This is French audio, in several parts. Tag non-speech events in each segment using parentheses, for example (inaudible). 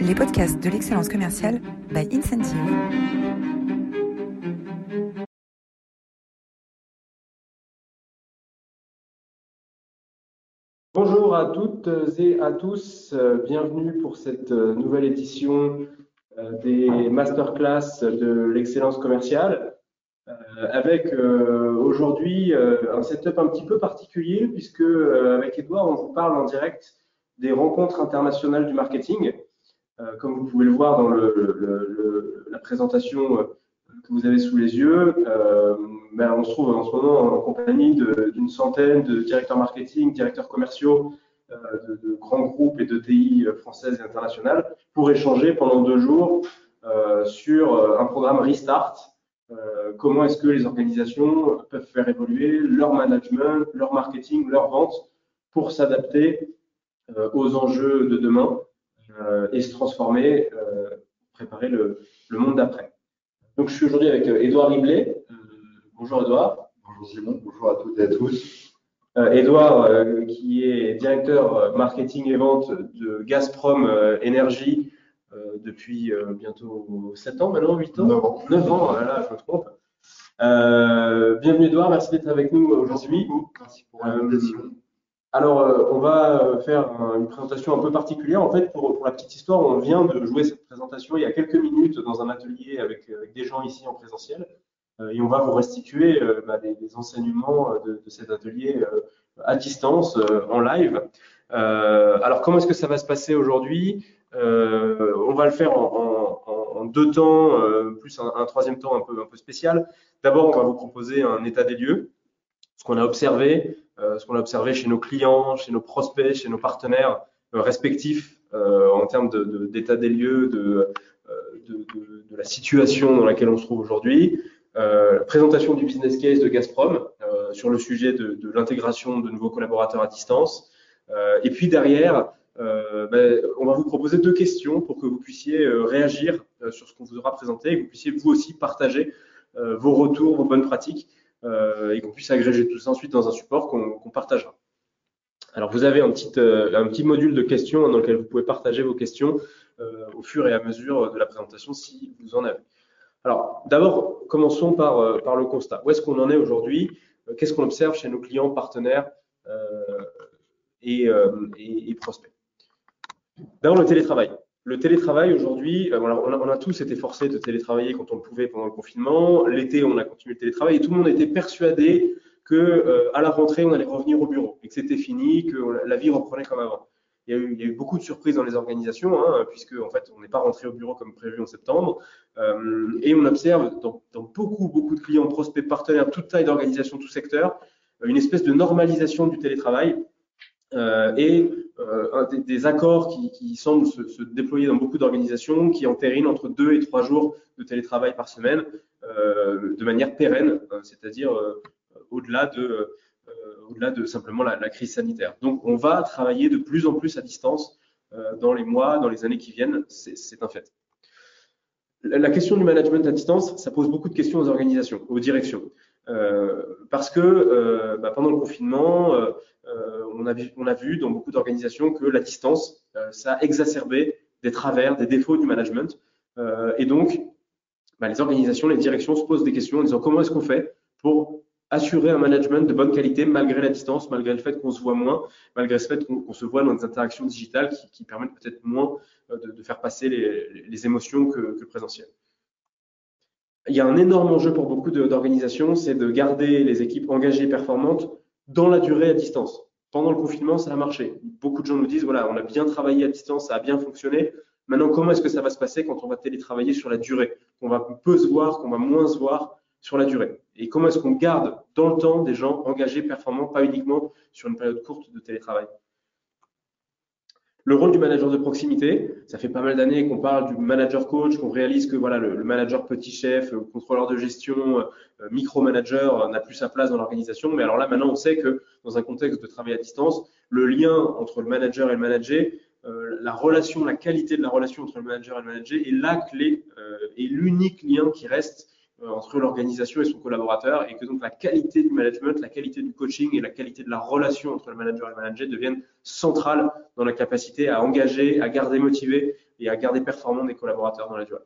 les podcasts de l'excellence commerciale by Incentive. Bonjour à toutes et à tous, bienvenue pour cette nouvelle édition euh, des masterclass de l'excellence commerciale euh, avec euh, aujourd'hui un setup un petit peu particulier puisque avec Edouard on vous parle en direct des rencontres internationales du marketing. Euh, comme vous pouvez le voir dans la présentation euh, que vous avez sous les yeux, euh, ben, on se trouve en ce moment en compagnie d'une centaine de directeurs marketing, directeurs commerciaux de, grands groupes et de TI françaises et internationales pour échanger pendant deux jours sur un programme Restart. comment est-ce que les organisations peuvent faire évoluer leur management, leur marketing, leur vente pour s'adapter aux enjeux de demain et se transformer, euh, préparer le, le monde d'après. Donc, je suis aujourd'hui avec Edouard euh, Riblet. bonjour Edouard. Bonjour Simon, bonjour à toutes et à tous. Edouard, qui est directeur marketing et vente de Gazprom Énergie depuis bientôt 7 ans maintenant, 8 ans? 9 ans. 9 ans, voilà, je me trompe. bienvenue Edouard, merci d'être avec nous aujourd'hui. Merci pour l'invitation. Alors, euh, on va euh, faire une présentation un peu particulière. En fait, pour, la petite histoire, on vient de jouer cette présentation il y a quelques minutes dans un atelier avec, des gens ici en présentiel. Euh, et on va vous restituer bah, des, enseignements de, cet atelier à distance, en live. alors, comment est-ce que ça va se passer aujourd'hui? On va le faire en, deux temps, plus un, un, troisième temps un peu, un peu spécial. D'abord, on va vous proposer un état des lieux, ce qu'on a observé, euh, ce qu'on a observé chez nos clients, chez nos prospects, chez nos partenaires euh, respectifs euh, en termes d'état des lieux, de, la situation dans laquelle on se trouve aujourd'hui. présentation du business case de Gazprom sur le sujet de, l'intégration de nouveaux collaborateurs à distance. et puis derrière, ben, on va vous proposer deux questions pour que vous puissiez réagir sur ce qu'on vous aura présenté et que vous puissiez vous aussi partager vos retours, vos bonnes pratiques euh, et qu'on puisse agréger tout ça ensuite dans un support qu'on partagera. Alors vous avez un petit, euh, un petit module de questions dans lequel vous pouvez partager vos questions euh, au fur et à mesure de la présentation si vous en avez. Alors d'abord, commençons par, par le constat. Où est-ce qu'on en est aujourd'hui? Qu'est-ce qu'on observe chez nos clients, partenaires et, et prospects? D'abord le télétravail le télétravail aujourd'hui, euh, on, a tous été forcés de télétravailler quand on le pouvait pendant le confinement. L'été, on a continué le télétravail et tout le monde était persuadé que euh, à la rentrée, on allait revenir au bureau et que c'était fini, que la vie reprenait comme avant. Il y, a eu, beaucoup de surprises dans les organisations, hein, puisque en fait, on n'est pas rentré au bureau comme prévu en septembre. Euh, et on observe dans, beaucoup, beaucoup de clients, prospects, partenaires, toute taille d'organisation, tout secteur, une espèce de normalisation du télétravail et euh, des, accords qui, semblent se, déployer dans beaucoup d'organisations qui entérinent entre deux et trois jours de télétravail par semaine euh, de manière pérenne, hein, c'est-à-dire euh, au-delà de, simplement la, crise sanitaire. Donc, on va travailler de plus en plus à distance dans les mois, dans les années qui viennent, c'est un fait. La question du management à distance, ça pose beaucoup de questions aux organisations, aux directions. Euh, parce que euh, bah, pendant le confinement, euh, on a, vu, a dans beaucoup d'organisations que la distance, ça a exacerbé des travers, des défauts du management. et donc, bah, les organisations, les directions se posent des questions en disant comment est-ce qu'on fait pour assurer un management de bonne qualité malgré la distance, malgré le fait qu'on se voit moins, malgré le fait qu'on se voit dans des interactions digitales qui, permettent peut-être moins de, faire passer les, les émotions que, que, le présentiel il y a un énorme enjeu pour beaucoup d'organisations, c'est de garder les équipes engagées et performantes dans la durée à distance. Pendant le confinement, ça a marché. Beaucoup de gens nous disent, voilà, on a bien travaillé à distance, ça a bien fonctionné. Maintenant, comment est-ce que ça va se passer quand on va télétravailler sur la durée? Qu'on va peu se voir, qu'on va moins se voir sur la durée Et comment est-ce qu'on garde dans le temps des gens engagés, performants, pas uniquement sur une période courte de télétravail? Le rôle du manager de proximité, ça fait pas mal d'années qu'on parle du manager coach, qu'on réalise que voilà le, manager petit chef, le contrôleur de gestion, euh, micromanager euh, n'a plus sa place dans l'organisation. Mais alors là, maintenant, on sait que dans un contexte de travail à distance, le lien entre le manager et le manager, euh, la relation, la qualité de la relation entre le manager et le manager est la clé et l'unique lien qui reste entre l'organisation et son collaborateur et que donc la qualité du management, la qualité du coaching et la qualité de la relation entre le manager et le manager deviennent centrales dans la capacité à engager, à garder motivé et à garder performant des collaborateurs dans la durée.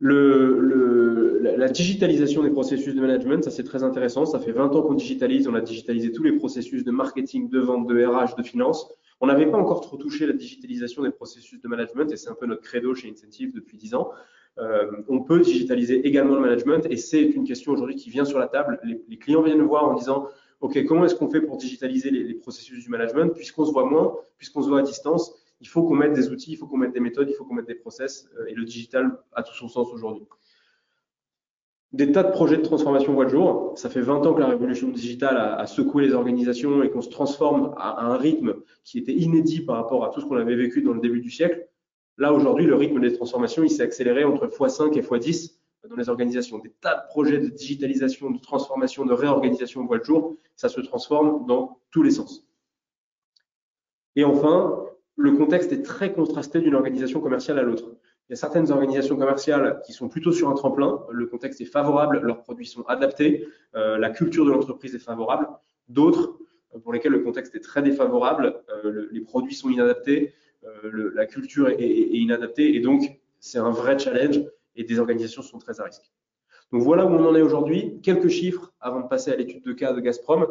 La digitalisation des processus de management, ça c'est très intéressant. Ça fait 20 ans qu'on digitalise. On a digitalisé tous les processus de marketing, de vente, de RH, de finance. On n'avait pas encore trop touché la digitalisation des processus de management et c'est un peu notre credo chez Incentive depuis 10 ans. Euh, on peut digitaliser également le management et c'est une question aujourd'hui qui vient sur la table. Les, clients viennent voir en disant OK, comment est-ce qu'on fait pour digitaliser les, les processus du management puisqu'on se voit moins, puisqu'on se voit à distance? Il faut qu'on mette des outils, il faut qu'on mette des méthodes, il faut qu'on mette des process euh, et le digital a tout son sens aujourd'hui. Des tas de projets de transformation voient le jour. Ça fait 20 ans que la révolution digitale a, secoué les organisations et qu'on se transforme à, un rythme qui était inédit par rapport à tout ce qu'on avait vécu dans le début du siècle. Là, aujourd'hui, le rythme des transformations, il s'est accéléré entre x5 et x10 dans les organisations. Des tas de projets de digitalisation, de transformation, de réorganisation voient le jour. Ça se transforme dans tous les sens. Et enfin, le contexte est très contrasté d'une organisation commerciale à l'autre. Il y a certaines organisations commerciales qui sont plutôt sur un tremplin, le contexte est favorable, leurs produits sont adaptés, euh, la culture de l'entreprise est favorable. D'autres pour lesquelles le contexte est très défavorable, euh, les produits sont inadaptés, la culture est, inadaptée et donc c'est un vrai challenge et des organisations sont très à risque. Donc voilà où on en est aujourd'hui. Quelques chiffres avant de passer à l'étude de cas de Gazprom.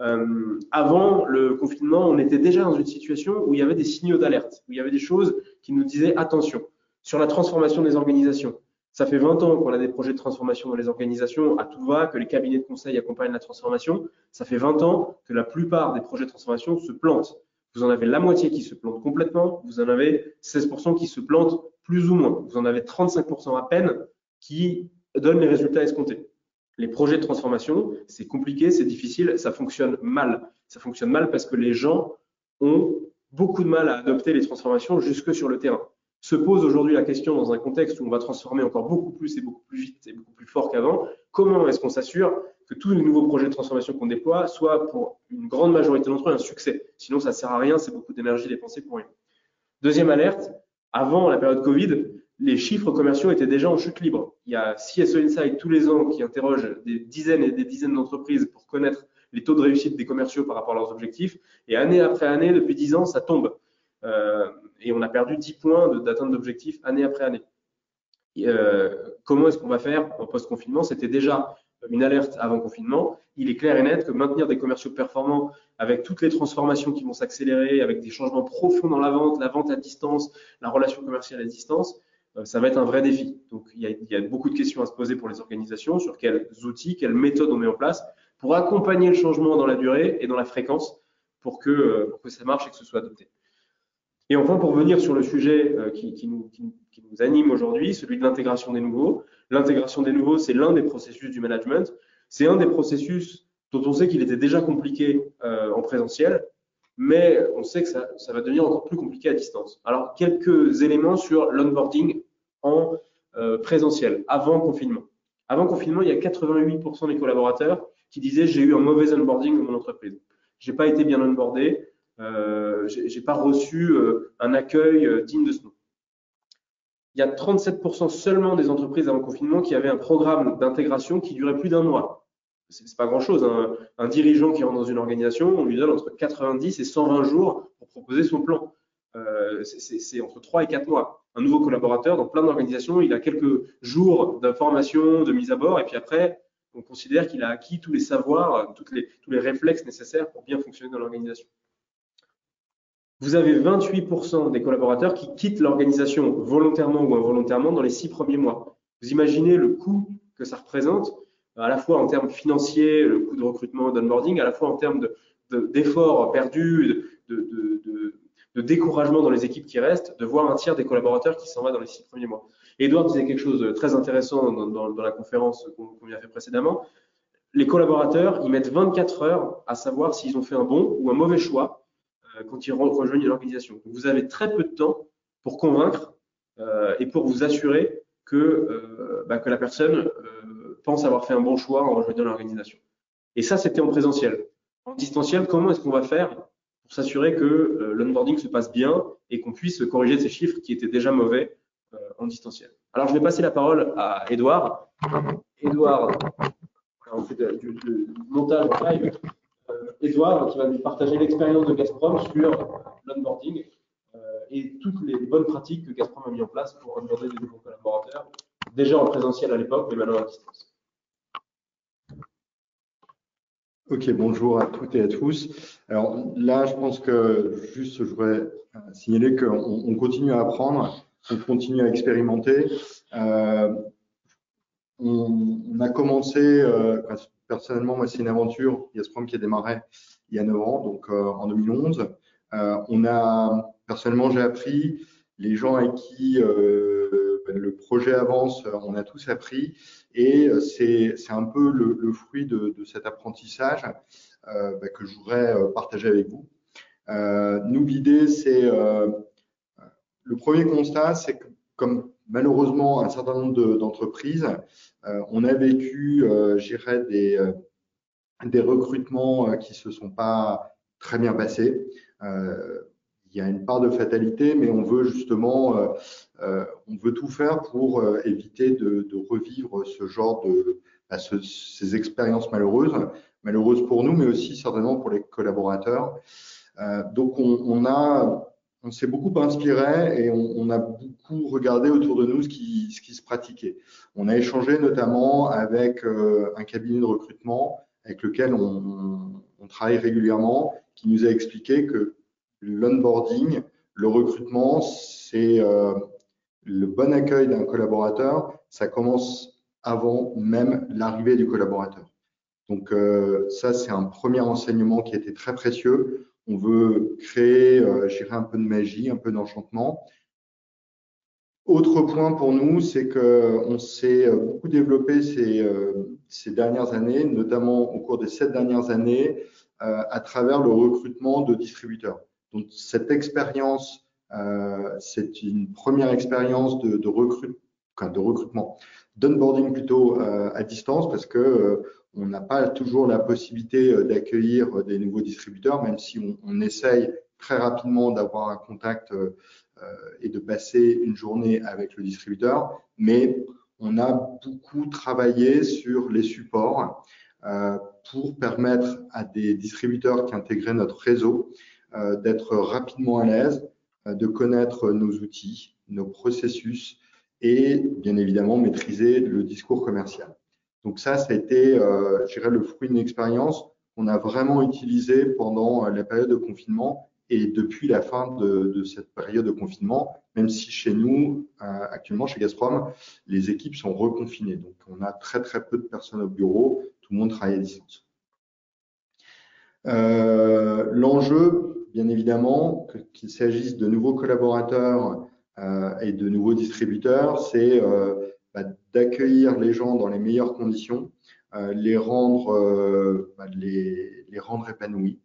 Euh, avant le confinement, on était déjà dans une situation où il y avait des signaux d'alerte, où il y avait des choses qui nous disaient attention sur la transformation des organisations. Ça fait 20 ans qu'on a des projets de transformation dans les organisations à tout va, que les cabinets de conseil accompagnent la transformation. Ça fait 20 ans que la plupart des projets de transformation se plantent. Vous en avez la moitié qui se plante complètement, vous en avez 16% qui se plantent plus ou moins, vous en avez 35% à peine qui donnent les résultats escomptés les projets de transformation, c'est compliqué, c'est difficile, ça fonctionne mal. Ça fonctionne mal parce que les gens ont beaucoup de mal à adopter les transformations jusque sur le terrain. Se pose aujourd'hui la question dans un contexte où on va transformer encore beaucoup plus et beaucoup plus vite et beaucoup plus fort qu'avant, comment est-ce qu'on s'assure que tous les nouveaux projets de transformation qu'on déploie soient pour une grande majorité d'entre eux un succès Sinon, ça sert à rien, c'est beaucoup d'énergie dépensée pour rien. Deuxième alerte, avant la période Covid, les chiffres commerciaux étaient déjà en chute libre. Il y a CSO Insight tous les ans qui interroge des dizaines et des dizaines d'entreprises pour connaître les taux de réussite des commerciaux par rapport à leurs objectifs. Et année après année, depuis 10 ans, ça tombe. Euh, et on a perdu 10 points d'atteinte d'objectifs année après année. Euh, comment est-ce qu'on va faire en post-confinement? C'était déjà une alerte avant confinement. Il est clair et net que maintenir des commerciaux performants avec toutes les transformations qui vont s'accélérer, avec des changements profonds dans la vente, la vente à distance, la relation commerciale à distance, euh, ça va être un vrai défi. Donc, il y, a, beaucoup de questions à se poser pour les organisations sur quels outils, quelles méthodes on met en place pour accompagner le changement dans la durée et dans la fréquence pour que, euh, que ça marche et que ce soit adopté. Et enfin, pour venir sur le sujet euh, qui, nous, anime aujourd'hui, celui de l'intégration des nouveaux. L'intégration des nouveaux, c'est l'un des processus du management. C'est un des processus dont on sait qu'il était déjà compliqué en présentiel, mais on sait que ça, va devenir encore plus compliqué à distance. Alors, quelques éléments sur l'onboarding en euh, présentiel, avant confinement. Avant confinement, il y a 88% des collaborateurs qui disaient j'ai eu un mauvais onboarding dans mon entreprise. J'ai pas été bien onboardé, euh, j'ai pas reçu euh, un accueil euh, digne de ce nom. Il y a 37% seulement des entreprises avant confinement qui avaient un programme d'intégration qui durait plus d'un mois c'est pas grand chose. Hein. Un dirigeant qui rentre dans une organisation, on lui donne entre 90 et 120 jours pour proposer son plan. Euh, c'est entre 3 et 4 mois. Un nouveau collaborateur, dans plein d'organisations, il a quelques jours d'information, de mise à bord, et puis après, on considère qu'il a acquis tous les savoirs, tous les réflexes nécessaires pour bien fonctionner dans l'organisation. Vous avez 28% des collaborateurs qui quittent l'organisation volontairement ou involontairement dans les six premiers mois. Vous imaginez le coût que ça représente à la fois en termes financiers, le coût de recrutement, d'onboarding, à la fois en termes d'efforts de, perdus, de, de, découragement dans les équipes qui restent, de voir un tiers des collaborateurs qui s'en va dans les six premiers mois. Edouard disait quelque chose de très intéressant dans, la conférence qu'on vient a fait précédemment. Les collaborateurs, ils mettent 24 heures à savoir s'ils ont fait un bon ou un mauvais choix euh, quand ils rejoignent l'organisation. Vous avez très peu de temps pour convaincre euh, et pour vous assurer que, euh, bah, la personne pense avoir fait un bon choix en rejoignant l'organisation. Et ça, c'était en présentiel. En distanciel, comment est-ce qu'on va faire pour s'assurer que euh, l'onboarding se passe bien et qu'on puisse corriger ces chiffres qui étaient déjà mauvais euh, en distanciel? Alors, je vais passer la parole à Edouard. Edouard, on fait du, montage live. Edouard, qui va nous partager l'expérience de Gazprom sur l'onboarding et toutes les bonnes pratiques que Gazprom a mis en place pour onboarder des nouveaux collaborateurs, déjà en présentiel à l'époque, mais maintenant à distance. Ok, bonjour à toutes et à tous. Alors là, je pense que juste, je voudrais signaler qu'on continue à apprendre, on continue à expérimenter. Euh, on, a commencé, euh, personnellement, moi, c'est une aventure, Gazprom qui a démarré il y a 9 ans, donc euh, en 2011. on a, personnellement, j'ai appris, les gens avec qui le projet avance, on a tous appris. Et euh, c'est un peu le, fruit de, cet apprentissage euh, bah, que je voudrais euh, partager avec vous. nous, l'idée, c'est le premier constat, c'est que comme malheureusement un certain nombre d'entreprises, on a vécu, j'irais, des, des recrutements qui se sont pas très bien passés il y a une part de fatalité, mais on veut justement, euh, euh, on veut tout faire pour euh, éviter de, revivre ce genre de, bah, ces expériences malheureuses, malheureuses pour nous, mais aussi certainement pour les collaborateurs. donc on, a, on s'est beaucoup inspiré et on, a beaucoup regardé autour de nous ce qui, se pratiquait. On a échangé notamment avec un cabinet de recrutement avec lequel on, travaille régulièrement, qui nous a expliqué que l'onboarding, le recrutement, c'est euh, le bon accueil d'un collaborateur, ça commence avant même l'arrivée du collaborateur. Donc euh, ça, c'est un premier enseignement qui été très précieux. On veut créer, euh, j'irai un peu de magie, un peu d'enchantement. Autre point pour nous, c'est qu'on s'est beaucoup développé ces, ces, dernières années, notamment au cours des sept dernières années, à travers le recrutement de distributeurs. Donc cette expérience, euh, c'est une première expérience de, recrutement, d'onboarding plutôt euh, à distance parce que euh, on n'a pas toujours la possibilité euh, d'accueillir des nouveaux distributeurs, même si on, essaye très rapidement d'avoir un contact et de passer une journée avec le distributeur, mais on a beaucoup travaillé sur les supports pour permettre à des distributeurs qui intégraient notre réseau euh, d'être rapidement à l'aise, euh, de connaître nos outils, nos processus et bien évidemment maîtriser le discours commercial. Donc ça, ça a été, euh, je dirais, le fruit d'une expérience qu'on a vraiment utilisée pendant la période de confinement et depuis la fin de, de cette période de confinement, même si chez nous, actuellement chez Gazprom, les équipes sont reconfinées. Donc on a très très peu de personnes au bureau, tout le monde travaille à distance. Euh, L'enjeu, bien évidemment, qu'il s'agisse de nouveaux collaborateurs euh, et de nouveaux distributeurs, c'est euh, d'accueillir les gens dans les meilleures conditions, euh, les, rendre, bah, les, rendre épanouis,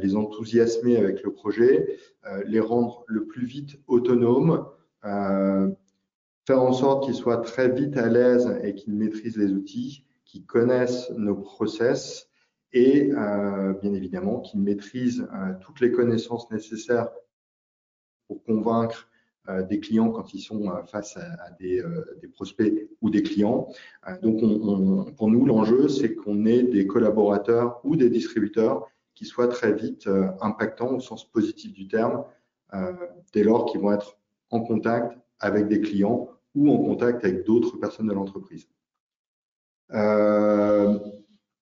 les enthousiasmer avec le projet, les rendre le plus vite autonomes, faire en sorte qu'ils soient très vite à l'aise et qu'ils maîtrisent les outils, qu'ils connaissent nos process et euh, bien évidemment qu'ils maîtrisent euh, toutes les connaissances nécessaires pour convaincre euh, des clients quand ils sont face à, des, prospects ou des clients. donc, pour nous, l'enjeu, c'est qu'on ait des collaborateurs ou des distributeurs qui soient très vite impactants au sens positif du terme, dès lors qu'ils vont être en contact avec des clients ou en contact avec d'autres personnes de l'entreprise.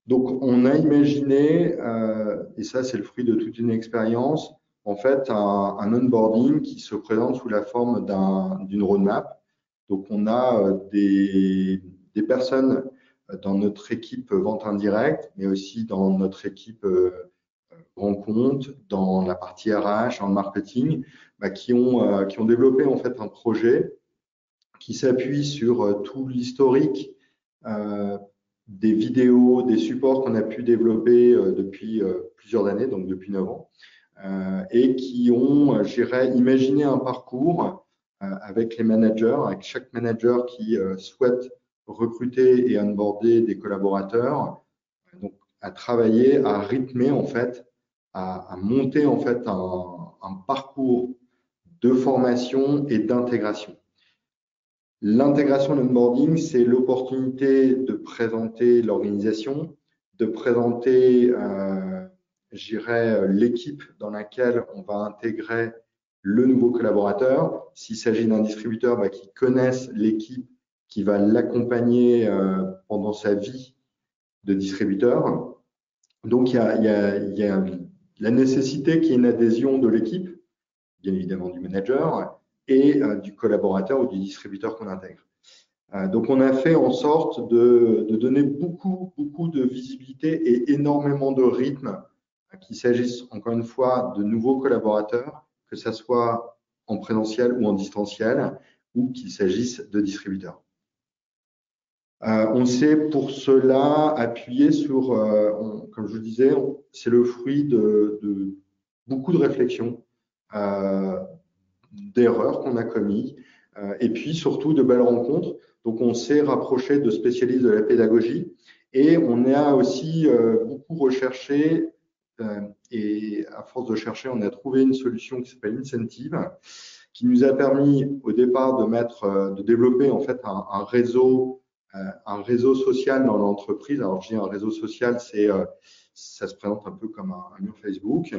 Donc, on a imaginé, euh, et ça c'est le fruit de toute une expérience, en fait, un, onboarding qui se présente sous la forme d'une roadmap. Donc, on a euh, des, des, personnes dans notre équipe vente indirecte, mais aussi dans notre équipe euh, rencontre, dans la partie RH, en marketing, bah, qui, ont, qui ont développé en fait un projet qui s'appuie sur tout l'historique des vidéos, des supports qu'on a pu développer euh, depuis euh, plusieurs années, donc depuis 9 ans, euh, et qui ont, j'irais, imaginé un parcours avec les managers, avec chaque manager qui souhaite recruter et onboarder des collaborateurs, donc à travailler, à rythmer en fait, à, monter en fait un, parcours de formation et d'intégration. L'intégration, l'onboarding, c'est l'opportunité de présenter l'organisation, de présenter, euh, j'irais, l'équipe dans laquelle on va intégrer le nouveau collaborateur. S'il s'agit d'un distributeur bah, qui connaisse l'équipe qui va l'accompagner euh, pendant sa vie de distributeur. Donc, il y a, y a, y a la nécessité qu'il y ait une adhésion de l'équipe, bien évidemment du manager, et euh, du collaborateur ou du distributeur qu'on intègre. Euh, donc, on a fait en sorte de, de, donner beaucoup, beaucoup de visibilité et énormément de rythme, qu'il s'agisse encore une fois de nouveaux collaborateurs, que ce soit en présentiel ou en distanciel, ou qu'il s'agisse de distributeurs. Euh, on s'est pour cela appuyé sur, euh, comme je vous disais, c'est le fruit de, beaucoup de réflexions, euh, d'erreurs qu'on a commis, euh, et puis surtout de belles rencontres. Donc on s'est rapproché de spécialistes de la pédagogie et on a aussi beaucoup recherché et à force de chercher, on a trouvé une solution qui s'appelle Incentive, qui nous a permis au départ de mettre, de développer en fait un, réseau un réseau social dans l'entreprise. Alors, je dis un réseau social, c'est ça se présente un peu comme un, un mur Facebook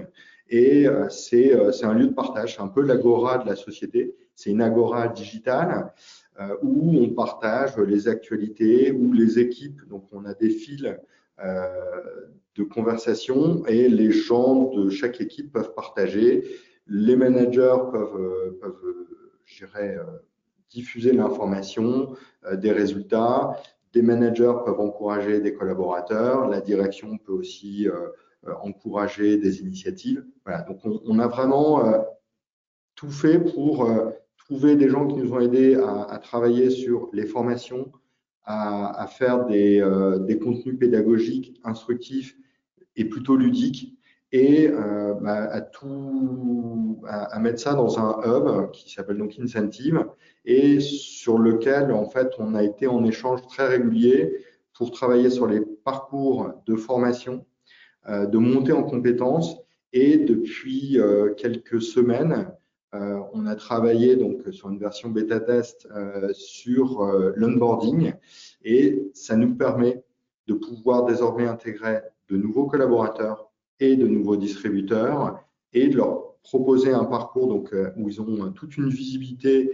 et euh, c'est un lieu de partage, c'est un peu l'agora de la société. C'est une agora digitale euh, où on partage les actualités, où les équipes, donc on a des fils euh, de conversation et les gens de chaque équipe peuvent partager. Les managers peuvent, peuvent je dirais, diffuser l'information, des résultats. Des managers peuvent encourager des collaborateurs. La direction peut aussi encourager des initiatives. Voilà, donc on, a vraiment tout fait pour trouver des gens qui nous ont aidés à travailler sur les formations, à, à faire des, euh, des, contenus pédagogiques, instructifs et plutôt ludiques, et euh, bah, à tout, à, mettre ça dans un hub qui s'appelle donc Incentive, et sur lequel en fait on a été en échange très régulier pour travailler sur les parcours de formation, euh, de montée en compétences, et depuis euh, quelques semaines, on a travaillé donc sur une version bêta test euh, sur euh, l'onboarding et ça nous permet de pouvoir désormais intégrer de nouveaux collaborateurs et de nouveaux distributeurs et de leur proposer un parcours donc où ils ont toute une visibilité.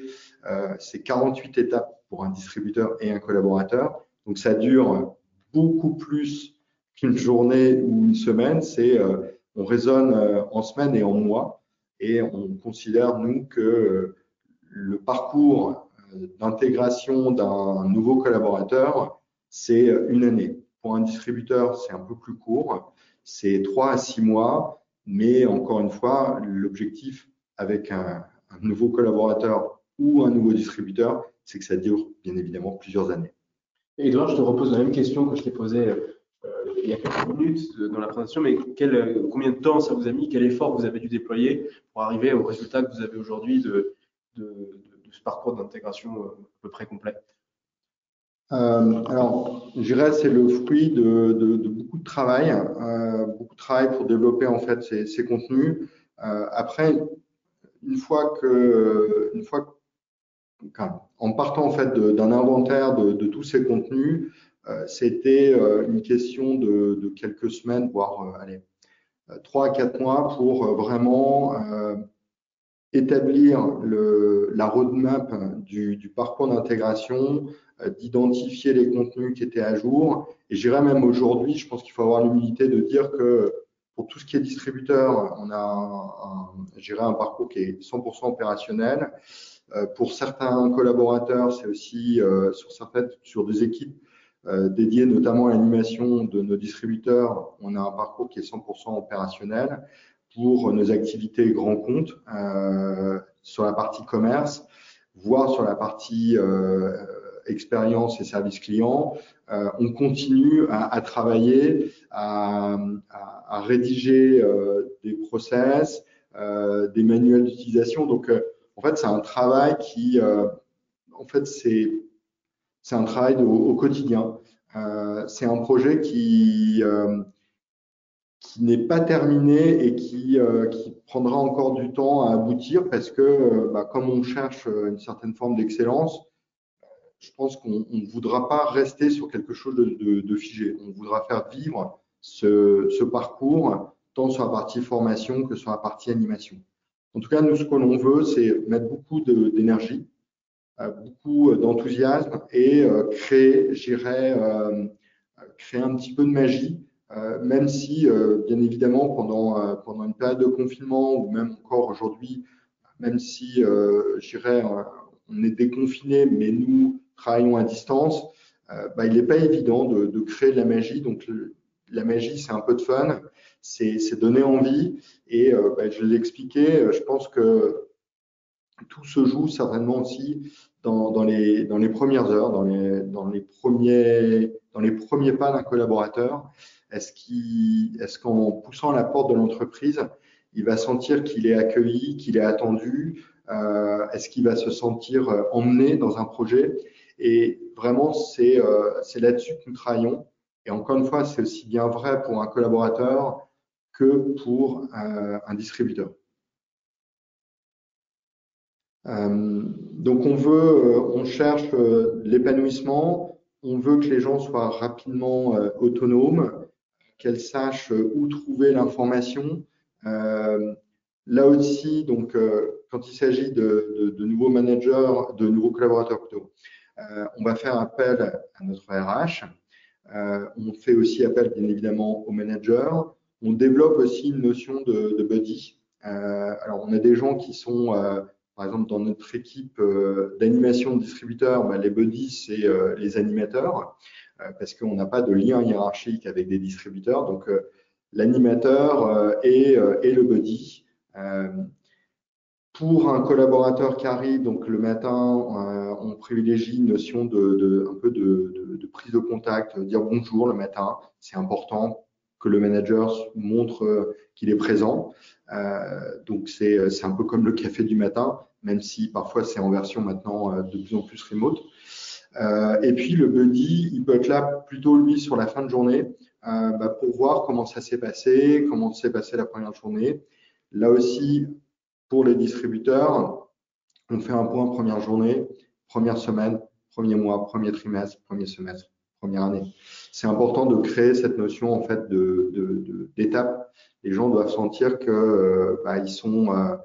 c'est 48 étapes pour un distributeur et un collaborateur. Donc ça dure beaucoup plus qu'une journée ou une semaine. C'est on raisonne en semaine et en mois et on considère, nous, que le parcours euh, d'intégration d'un nouveau collaborateur, c'est une année. Pour un distributeur, c'est un peu plus court, c'est trois à six mois, mais encore une fois, l'objectif avec un, nouveau collaborateur ou un nouveau distributeur, c'est que ça dure bien évidemment plusieurs années. Edouard, je te repose la même question que je t'ai posée euh, il y a quelques minutes dans la présentation, mais quel, combien de temps ça vous a mis, quel effort vous avez dû déployer pour arriver au résultat que vous avez aujourd'hui de, ce parcours d'intégration euh, à peu près complet? Euh, alors, je dirais c'est le fruit de, beaucoup de travail, euh, beaucoup de travail pour développer en fait ces, contenus. Euh, après, une fois que, une fois en partant en fait d'un inventaire de, tous ces contenus, euh, c'était euh, une question de, quelques semaines, voire euh, allez, trois à quatre mois pour vraiment établir la roadmap du, parcours d'intégration, d'identifier les contenus qui étaient à jour. Et j'irais même aujourd'hui, je pense qu'il faut avoir l'humilité de dire que pour tout ce qui est distributeur, on a un, un, parcours qui est 100% opérationnel. Euh, pour certains collaborateurs, c'est aussi euh, sur certaines, sur des équipes euh, dédiées notamment à l'animation de nos distributeurs, on a un parcours qui est 100% opérationnel. Pour nos activités grands comptes, sur la partie commerce, voire sur la partie expérience et service client, euh, on continue à, à travailler, à, à, à rédiger euh, des process, euh, des manuels d'utilisation. Donc, en fait, c'est un travail qui, en fait, c'est c'est un travail au, quotidien. c'est un projet qui qui n'est pas terminé et qui, euh, qui, prendra encore du temps à aboutir parce que, euh, bah, comme on cherche une certaine forme d'excellence, je pense qu'on ne voudra pas rester sur quelque chose de, figé. On voudra faire vivre ce, parcours, tant sur la partie formation que sur la partie animation. En tout cas, nous, ce que l'on veut, c'est mettre beaucoup d'énergie, euh, beaucoup d'enthousiasme et euh, créer, j'irais, euh, créer un petit peu de magie, même si, bien évidemment, pendant, pendant une période de confinement ou même encore aujourd'hui, même si, j'irais, on est déconfiné, mais nous travaillons à distance, bah, il n'est pas évident de, de, créer de la magie. Donc, la magie, c'est un peu de fun, c'est donner envie. Et euh, bah, je l'ai expliqué, euh, je pense que tout se joue certainement aussi dans, les, premières heures, dans les, premiers, pas d'un collaborateur. Est-ce qu'en poussant la porte de l'entreprise, il va sentir qu'il est accueilli, qu'il est attendu euh, Est-ce qu'il va se sentir euh, emmené dans un projet? Et vraiment, c'est euh, là-dessus que nous travaillons. Et encore une fois, c'est aussi bien vrai pour un collaborateur que pour un distributeur. Euh, donc on veut, euh, on cherche l'épanouissement, on veut que les gens soient rapidement autonomes, qu'elles sachent où trouver l'information. là aussi, donc quand il s'agit de, de, nouveaux managers, de nouveaux collaborateurs plutôt, on va faire appel à notre RH euh, on fait aussi appel, bien évidemment, aux managers. On développe aussi une notion de, buddy. Euh, alors, on a des gens qui sont, euh, par exemple, dans notre équipe d'animation de distributeurs, bah, les buddies, c'est les animateurs, parce qu'on n'a pas de lien hiérarchique avec des distributeurs. Donc, l'animateur et, le buddy pour un collaborateur qui arrive, donc le matin, euh, on privilégie une notion de, prise de contact, dire bonjour le matin. C'est important que le manager montre euh, qu'il est présent. Euh, donc c'est un peu comme le café du matin, même si parfois c'est en version maintenant de plus en plus remote. et puis le buddy, il peut être là plutôt lui sur la fin de journée bah, pour voir comment ça s'est passé, comment s'est passé la première journée. Là aussi, pour les distributeurs, on fait un point première journée, première semaine, premier mois, premier trimestre, premier semestre, première année. C'est important de créer cette notion en fait de d'étape. Les gens doivent sentir que euh, bah, ils sont euh,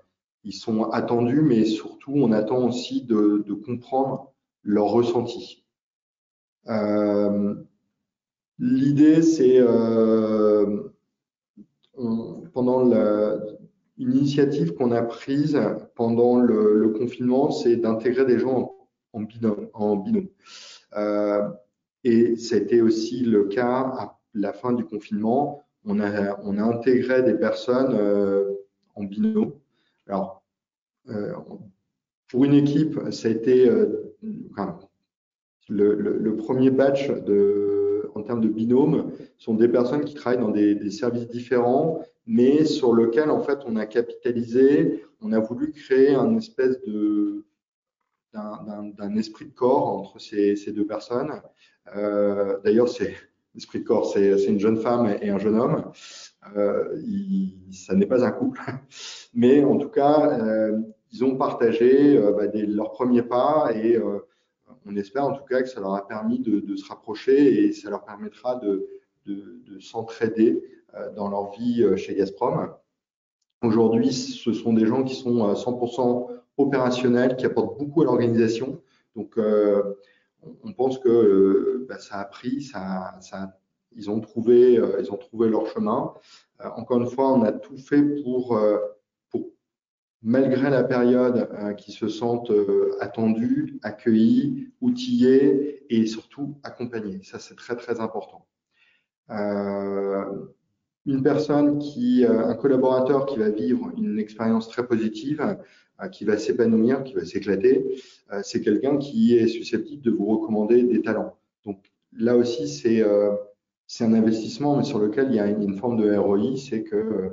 ils sont attendus, mais surtout on attend aussi de, comprendre leur ressenti. Euh, L'idée, c'est euh, pendant une initiative qu'on a prise pendant le, confinement, c'est d'intégrer des gens en, binôme. En binôme. Euh, et c'était aussi le cas à la fin du confinement. On a, on a intégré des personnes euh, en binôme. Alors, euh, pour une équipe, ça a été enfin, le, premier batch en termes de binôme sont des personnes qui travaillent dans des, services différents mais sur lequel en fait on a capitalisé, on a voulu créer un espèce de d'un esprit de corps entre ces, deux personnes. Euh, D'ailleurs, c'est l'esprit de corps, c'est une jeune femme et un jeune homme. Euh, ça n'est pas un couple, mais en tout cas, euh, ils ont partagé euh, bah, leurs premiers pas et euh, on espère en tout cas que ça leur a permis de, se rapprocher et ça leur permettra de, de, de s'entraider dans leur vie chez Gazprom. Aujourd'hui, ce sont des gens qui sont 100% euh, opérationnels, qui apportent beaucoup à l'organisation. Donc, on pense que bah, ça a pris, ils, ont trouvé, leur chemin. encore une fois, on a tout fait pour malgré la période, qui se sentent attendus, accueillis, outillés et surtout accompagnés. Ça, c'est très, très important. Euh, une personne qui, euh, un collaborateur qui va vivre une expérience très positive, euh, qui va s'épanouir, qui va s'éclater, euh, c'est quelqu'un qui est susceptible de vous recommander des talents. Donc là aussi, c'est un investissement, mais sur lequel il y a une, forme de ROI, c'est que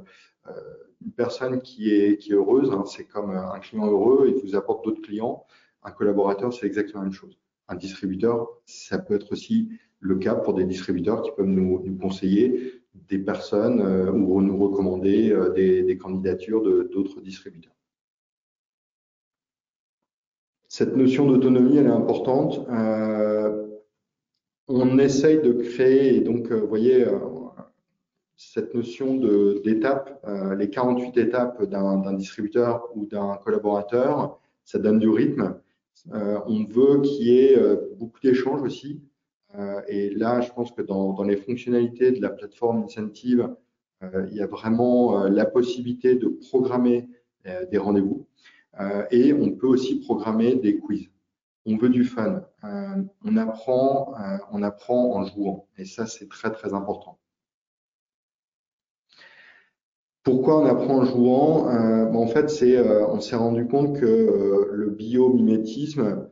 une personne qui est, heureuse, hein, c'est comme un client heureux qui vous apporte d'autres clients. Un collaborateur, c'est exactement la même chose. Un distributeur, ça peut être aussi le cas pour des distributeurs qui peuvent nous, conseiller des personnes euh, ou nous recommander euh, des, candidatures d'autres distributeurs. cette notion d'autonomie, elle est importante. on essaye de créer, donc, vous voyez, cette notion d'étape, les 48 étapes d'un distributeur ou d'un collaborateur, ça donne du rythme. on veut qu'il y ait beaucoup d'échanges aussi. et là, je pense que dans, les fonctionnalités de la plateforme Incentive, il y a vraiment la possibilité de programmer des rendez-vous. et on peut aussi programmer des quiz. On veut du fun. on apprend en jouant. Et ça, c'est très, très important. Pourquoi on apprend en jouant euh, En fait, euh, on s'est rendu compte que euh, le biomimétisme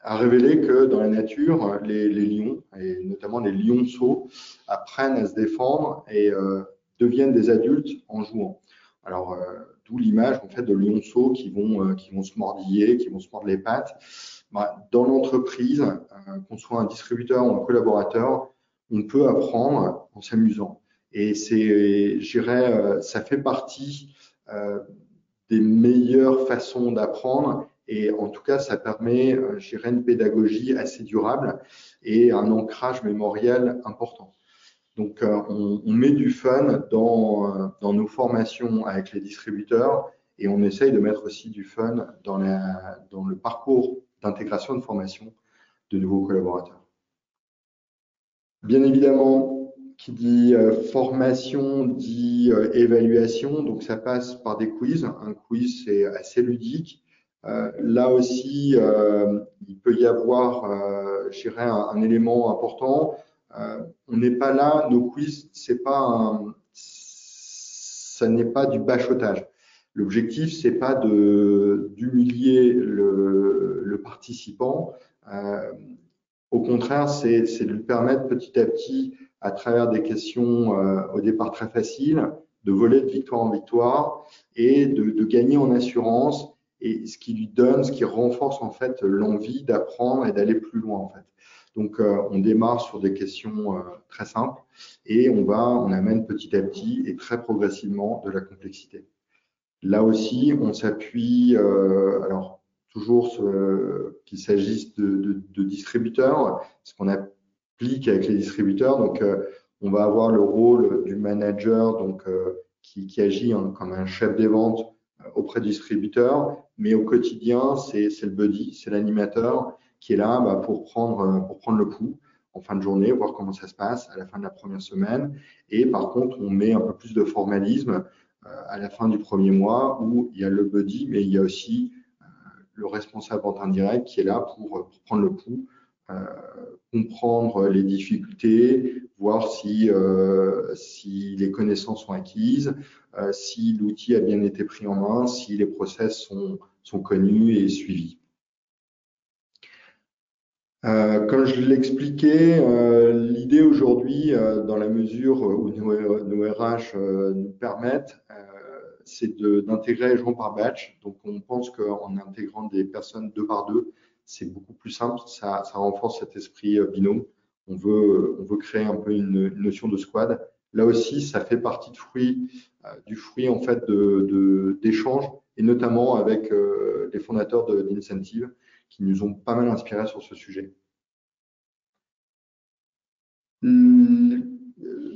a révélé que dans la nature, les, les, lions, et notamment les lionceaux, apprennent à se défendre et deviennent des adultes en jouant. Alors, d'où l'image en fait de lionceaux qui vont, qui vont se mordiller, qui vont se mordre les pattes. Bah, dans l'entreprise, qu'on soit un distributeur ou un collaborateur, on peut apprendre en s'amusant. Et c'est, j'irais, euh, ça fait partie euh, des meilleures façons d'apprendre. Et en tout cas, ça permet, euh, j'irais, une pédagogie assez durable et un ancrage mémoriel important. Donc, on, met du fun dans, dans nos formations avec les distributeurs et on essaye de mettre aussi du fun dans, la, dans le parcours d'intégration de formation de nouveaux collaborateurs. Bien évidemment, qui dit euh, formation dit euh, évaluation, donc ça passe par des quiz. Un quiz, c'est assez ludique. Euh, là aussi, il peut y avoir, je dirais, un, élément important. on n'est pas là, nos quiz, c'est pas un, ça n'est pas du bachotage. L'objectif, c'est pas de d'humilier le, le, participant. au contraire, c'est de lui permettre petit à petit à travers des questions euh, au départ très faciles, de voler de victoire en victoire et de, de, gagner en assurance et ce qui lui donne, ce qui renforce en fait l'envie d'apprendre et d'aller plus loin en fait. Donc euh, on démarre sur des questions euh, très simples et on va, on amène petit à petit et très progressivement de la complexité. Là aussi, on s'appuie, alors toujours qu'il s'agisse de, de, de, distributeurs, ce qu'on a avec les distributeurs. Donc, euh, on va avoir le rôle du manager donc, euh, qui, qui, agit comme un chef des ventes euh, auprès du distributeur, mais au quotidien, c'est le buddy, c'est l'animateur qui est là bah, pour, prendre, pour prendre le pouls en fin de journée, voir comment ça se passe à la fin de la première semaine. Et par contre, on met un peu plus de formalisme à la fin du premier mois où il y a le buddy, mais il y a aussi le responsable en indirect qui est là pour, pour prendre le pouls comprendre les difficultés, voir si, euh, les connaissances sont acquises, euh, si l'outil a bien été pris en main, si les process sont, connus et suivis. Euh, comme je l'expliquais, euh, l'idée aujourd'hui, euh, dans la mesure où nos, nos RH nous permettent, c'est d'intégrer les gens par batch. Donc, on pense qu'en intégrant des personnes deux par deux, c'est beaucoup plus simple, ça, renforce cet esprit euh, binôme. On veut, on veut créer un peu une, notion de squad. Là aussi, ça fait partie euh, du fruit en fait d'échanges et notamment avec euh, les fondateurs d'Incentive qui nous ont pas mal inspiré sur ce sujet.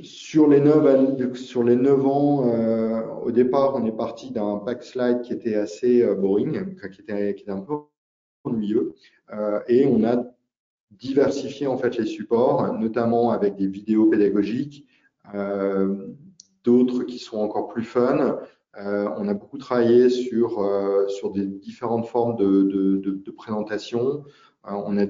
Sur les 9, sur les 9 ans, euh, au départ, on est parti d'un backslide qui était assez boring, qui était un peu ennuyeux. Euh, et on a diversifié en fait les supports, notamment avec des vidéos pédagogiques, euh, d'autres qui sont encore plus fun. Euh, on a beaucoup travaillé sur, sur des différentes formes de, de, présentation. on a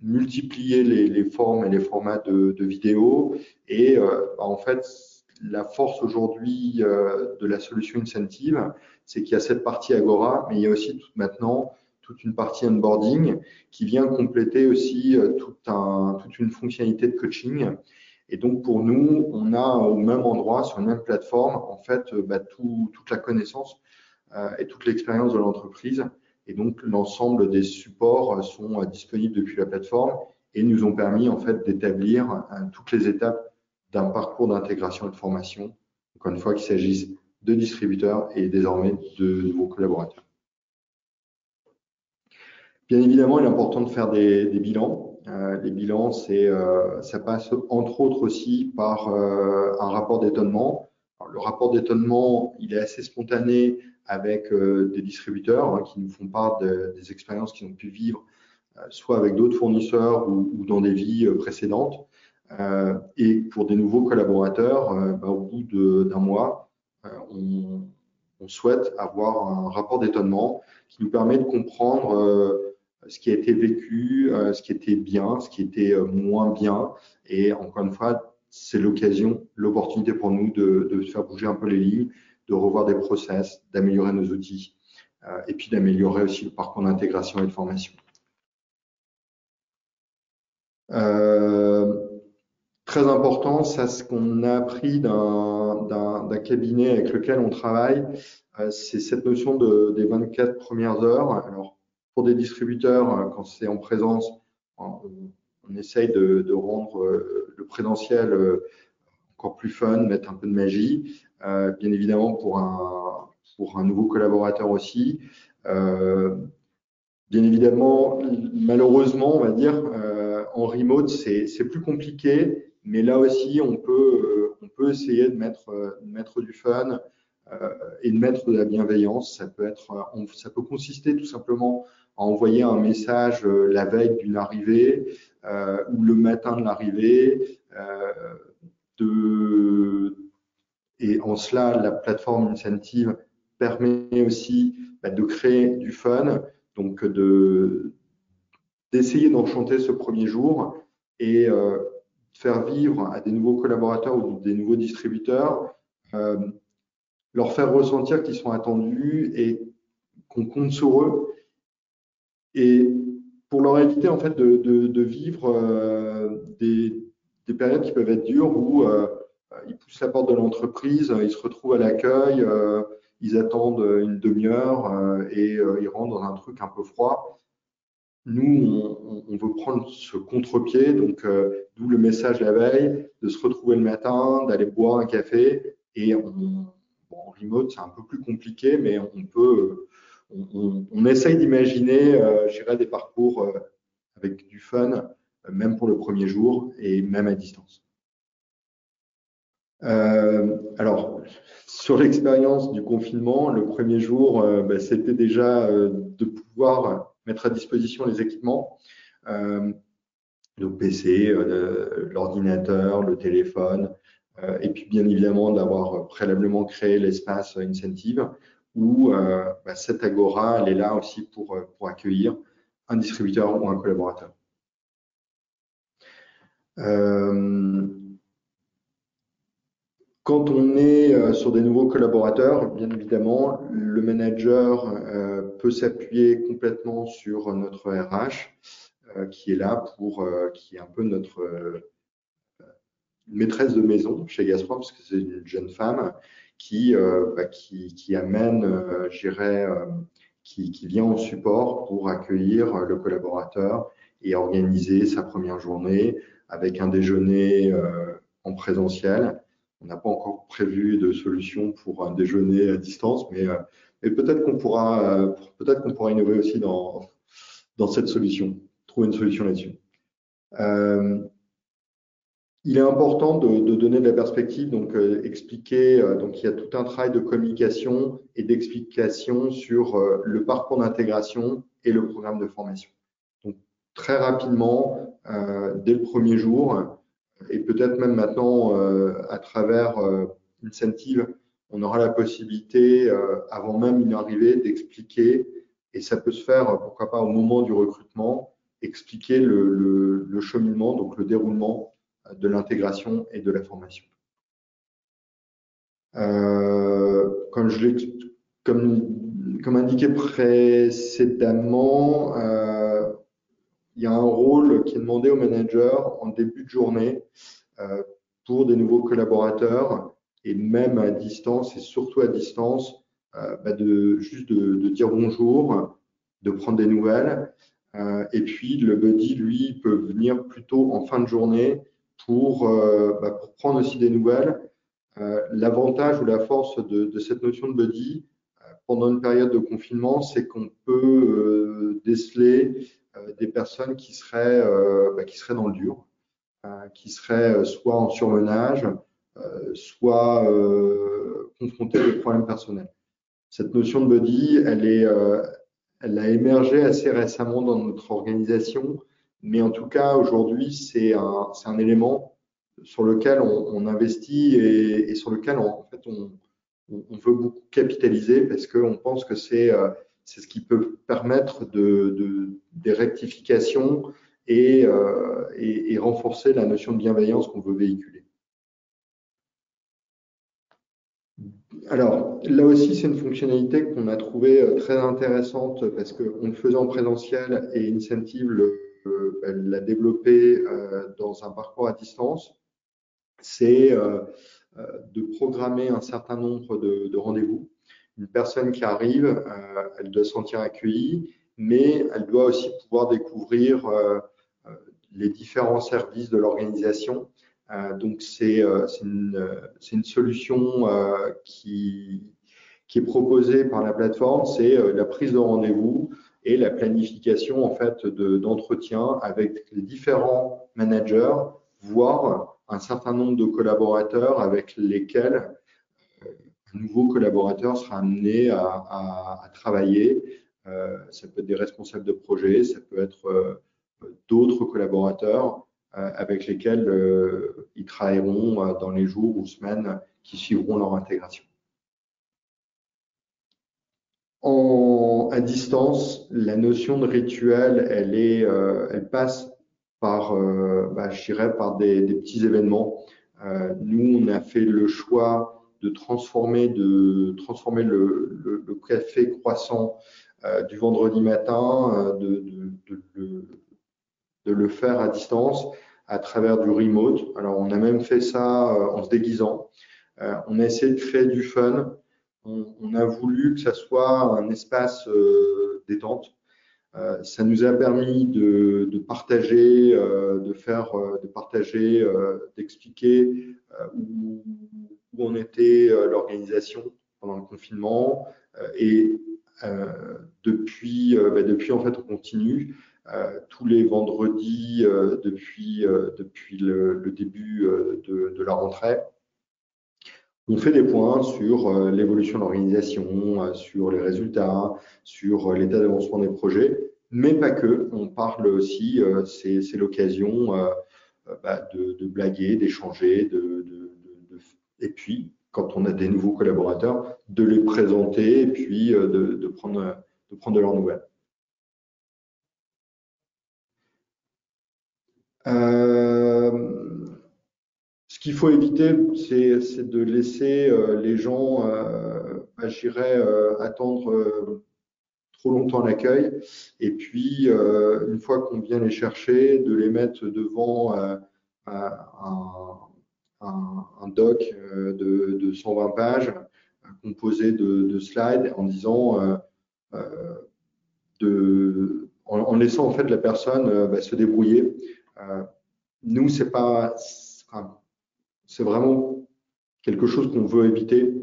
multiplié les, les, formes et les formats de, vidéos. Et bah, en fait, la force aujourd'hui de la solution Incentive, c'est qu'il y a cette partie Agora, mais il y a aussi maintenant toute une partie onboarding qui vient compléter aussi euh, toute une fonctionnalité de coaching. Et donc pour nous, on a au même endroit, sur une même plateforme, en fait, euh, bah, tout, toute la connaissance euh, et toute l'expérience de l'entreprise. Et donc l'ensemble des supports sont disponibles depuis la plateforme et nous ont permis en fait d'établir toutes les étapes d'un parcours d'intégration et de formation. Encore une fois qu'il s'agisse de distributeurs et désormais de nouveaux collaborateurs. Bien évidemment, il est important de faire des, bilans. Euh, les bilans, c'est, ça passe entre autres aussi par un rapport d'étonnement. Le rapport d'étonnement, il est assez spontané avec des distributeurs hein, qui nous font part de, des expériences qu'ils ont pu vivre, soit avec d'autres fournisseurs ou, dans des vies précédentes. Euh, et pour des nouveaux collaborateurs, euh, bah, au bout d'un mois, euh, on, on, souhaite avoir un rapport d'étonnement qui nous permet de comprendre ce qui a été vécu, ce qui était bien, ce qui était moins bien. Et encore une fois, c'est l'occasion, l'opportunité pour nous de, faire bouger un peu les lignes, de revoir des process, d'améliorer nos outils et puis d'améliorer aussi le parcours d'intégration et de formation. Euh, très important, ça ce qu'on a appris d'un cabinet avec lequel on travaille, euh, c'est cette notion de, des 24 premières heures. Alors, pour des distributeurs, euh, quand c'est en présence, on, essaye de, rendre euh, le présentiel encore plus fun, mettre un peu de magie. Euh, bien évidemment, pour un, nouveau collaborateur aussi. Euh, bien évidemment, malheureusement, on va dire, euh, en remote, c'est plus compliqué mais là aussi, on peut, euh, essayer de mettre, euh, du fun euh, et de mettre de la bienveillance. Ça peut, être, ça peut consister tout simplement à envoyer un message la veille d'une arrivée ou le matin de l'arrivée. de, et en cela, la plateforme Incentive permet aussi bah, de créer du fun, donc de d'essayer d'enchanter ce premier jour et euh, faire vivre à des nouveaux collaborateurs ou des nouveaux distributeurs, euh, leur faire ressentir qu'ils sont attendus et qu'on compte sur eux. Et pour leur éviter en fait de, vivre euh, des, des, périodes qui peuvent être dures où euh, ils poussent la porte de l'entreprise, ils se retrouvent à l'accueil, euh, ils attendent une demi-heure et ils rentrent dans un truc un peu froid. Nous, on, veut prendre ce contre-pied, donc d'où le message la veille, de se retrouver le matin, d'aller boire un café. Et en remote, c'est un peu plus compliqué, mais on peut, on, essaye d'imaginer, euh, des parcours euh, avec du fun, même pour le premier jour et même à distance. Euh, alors, sur l'expérience du confinement, le premier jour, euh, bah, c'était déjà euh, de pouvoir mettre à disposition les équipements, euh, le PC, euh, l'ordinateur, le téléphone, euh, et puis bien évidemment d'avoir préalablement créé l'espace Incentive où bah, cette agora, elle est là aussi pour, pour accueillir un distributeur ou un collaborateur. Euh, quand on est euh, sur des nouveaux collaborateurs, bien évidemment, le manager euh, peut s'appuyer complètement sur notre RH euh, qui est là pour, qui est un peu notre maîtresse de maison chez Gazprom, parce que c'est une jeune femme qui, bah, qui, qui, amène, j'irais, qui, qui vient en support pour accueillir le collaborateur et organiser sa première journée avec un déjeuner en présentiel on n'a pas encore prévu de solution pour un déjeuner à distance, mais, euh, peut-être qu'on pourra, euh, peut-être qu'on pourra innover aussi dans, dans cette solution, trouver une solution là-dessus. Euh, il est important de, donner de la perspective, donc euh, expliquer, euh, donc il y a tout un travail de communication et d'explication sur euh, le parcours d'intégration et le programme de formation. Donc très rapidement, dès le premier jour, et peut-être même maintenant à travers Incentive, on aura la possibilité, avant même une arrivée, d'expliquer, et ça peut se faire, pourquoi pas, au moment du recrutement, expliquer le, le cheminement, donc le déroulement de l'intégration et de la formation. Euh, comme indiqué précédemment, euh, il y a un rôle qui est demandé au manager en début de journée euh, pour des nouveaux collaborateurs et même à distance et surtout à distance, bah juste de, de, dire bonjour, de prendre des nouvelles. Et puis le buddy, lui, peut venir plutôt en fin de journée pour, euh, bah, pour prendre aussi des nouvelles. Euh, l'avantage ou la force de, de, cette notion de buddy, pendant une période de confinement, c'est qu'on peut déceler des personnes qui seraient, bah, qui seraient dans le dur, qui seraient soit en surmenage, soit confrontées à des problèmes personnels. Cette notion de body, elle, est, elle a émergé assez récemment dans notre organisation, mais en tout cas, aujourd'hui, c'est un, élément sur lequel on, investit et, sur lequel, on, en fait, on, veut beaucoup capitaliser parce qu'on pense que c'est euh, c'est ce qui peut permettre de, de des rectifications et, euh, et, et, renforcer la notion de bienveillance qu'on veut véhiculer. Alors, là aussi, c'est une fonctionnalité qu'on a trouvée euh, très intéressante parce qu'on le faisait en présentiel et Incentive l'a développé dans un parcours à distance. C'est euh, de programmer un certain nombre de, de rendez-vous. Une personne qui arrive, euh, elle doit se sentir accueillie, mais elle doit aussi pouvoir découvrir euh, les différents services de l'organisation. donc c'est une, solution qui est proposée par la plateforme, c'est la prise de rendez-vous et la planification en fait d'entretien avec les différents managers, voire un certain nombre de collaborateurs avec lesquels euh, un nouveau collaborateur sera amené à, travailler. Euh, ça peut être des responsables de projet, ça peut être euh, d'autres collaborateurs avec lesquels ils travailleront dans les jours ou semaines qui suivront leur intégration. En, à distance, la notion de rituel, elle, est, elle passe par, euh, bah, je dirais, par des, des petits événements. Euh, nous, on a fait le choix de transformer, de transformer le, le, le café croissant euh, du vendredi matin, de, de, de, de, le faire à distance à travers du remote. Alors, on a même fait ça en se déguisant. on a essayé de créer du fun. On, a voulu que ça soit un espace détente. Euh, ça nous a permis de, partager, euh, de faire, euh, de partager, d'expliquer où, on était l'organisation pendant le confinement et depuis, bah, depuis en fait on continue tous les vendredis depuis depuis le, début de, la rentrée. On fait des points sur l'évolution de l'organisation, sur les résultats, sur l'état d'avancement des projets mais pas que. On parle aussi, euh, c'est l'occasion euh, euh, bah, de, blaguer, d'échanger, et puis quand on a des nouveaux collaborateurs, de les présenter et puis de, prendre, de leurs nouvelles. Euh, qu'il faut éviter, c'est de laisser les gens, euh, bah, j'irais, attendre trop longtemps l'accueil. Et puis, euh, une fois qu'on vient les chercher, de les mettre devant euh, un, doc euh, de, de, 120 pages composé de, de slides en disant, de, en, laissant en fait la personne bah, se débrouiller. nous, c'est pas, c'est vraiment quelque chose qu'on veut éviter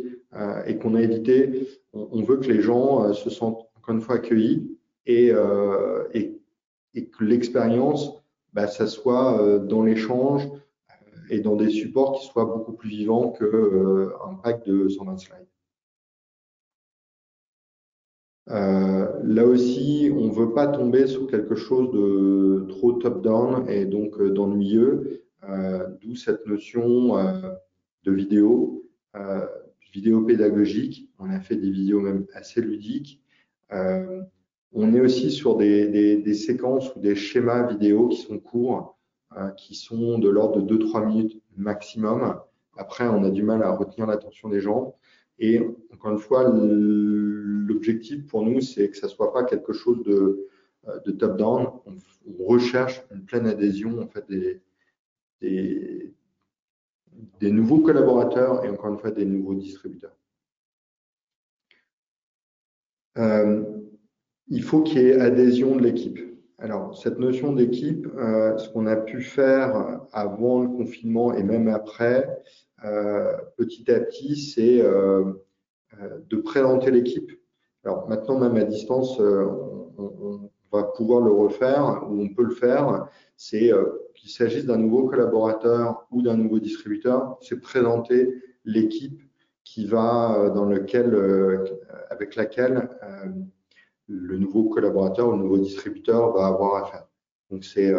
et qu'on a évité. On, veut que les gens se sentent encore une fois accueillis et, euh, que l'expérience, bah, ça soit euh, dans l'échange euh, et dans des supports qui soient beaucoup plus vivants qu'un euh, pack de 120 slides. Euh, là aussi, on ne veut pas tomber sur quelque chose de trop top-down et donc d'ennuyeux, euh, d'où cette notion de vidéo, vidéo pédagogique. On a fait des vidéos même assez ludiques euh, on est aussi sur des, séquences ou des schémas vidéo qui sont courts, euh, qui sont de l'ordre de 2-3 minutes maximum. Après, on a du mal à retenir l'attention des gens. Et encore une fois, l'objectif pour nous, c'est que ça soit pas quelque chose de, euh, top-down. On, on, recherche une pleine adhésion en fait des, des, nouveaux collaborateurs et encore une fois des nouveaux distributeurs. Euh, il faut qu'il y ait adhésion de l'équipe. Alors, cette notion d'équipe, euh, ce qu'on a pu faire avant le confinement et même après, euh, petit à petit, c'est de présenter l'équipe. Alors maintenant, même à distance, on, va pouvoir le refaire ou on peut le faire. C'est qu'il s'agisse d'un nouveau collaborateur ou d'un nouveau distributeur, c'est présenter l'équipe qui va dans lequel, avec laquelle le nouveau collaborateur ou le nouveau distributeur va avoir affaire. Donc c'est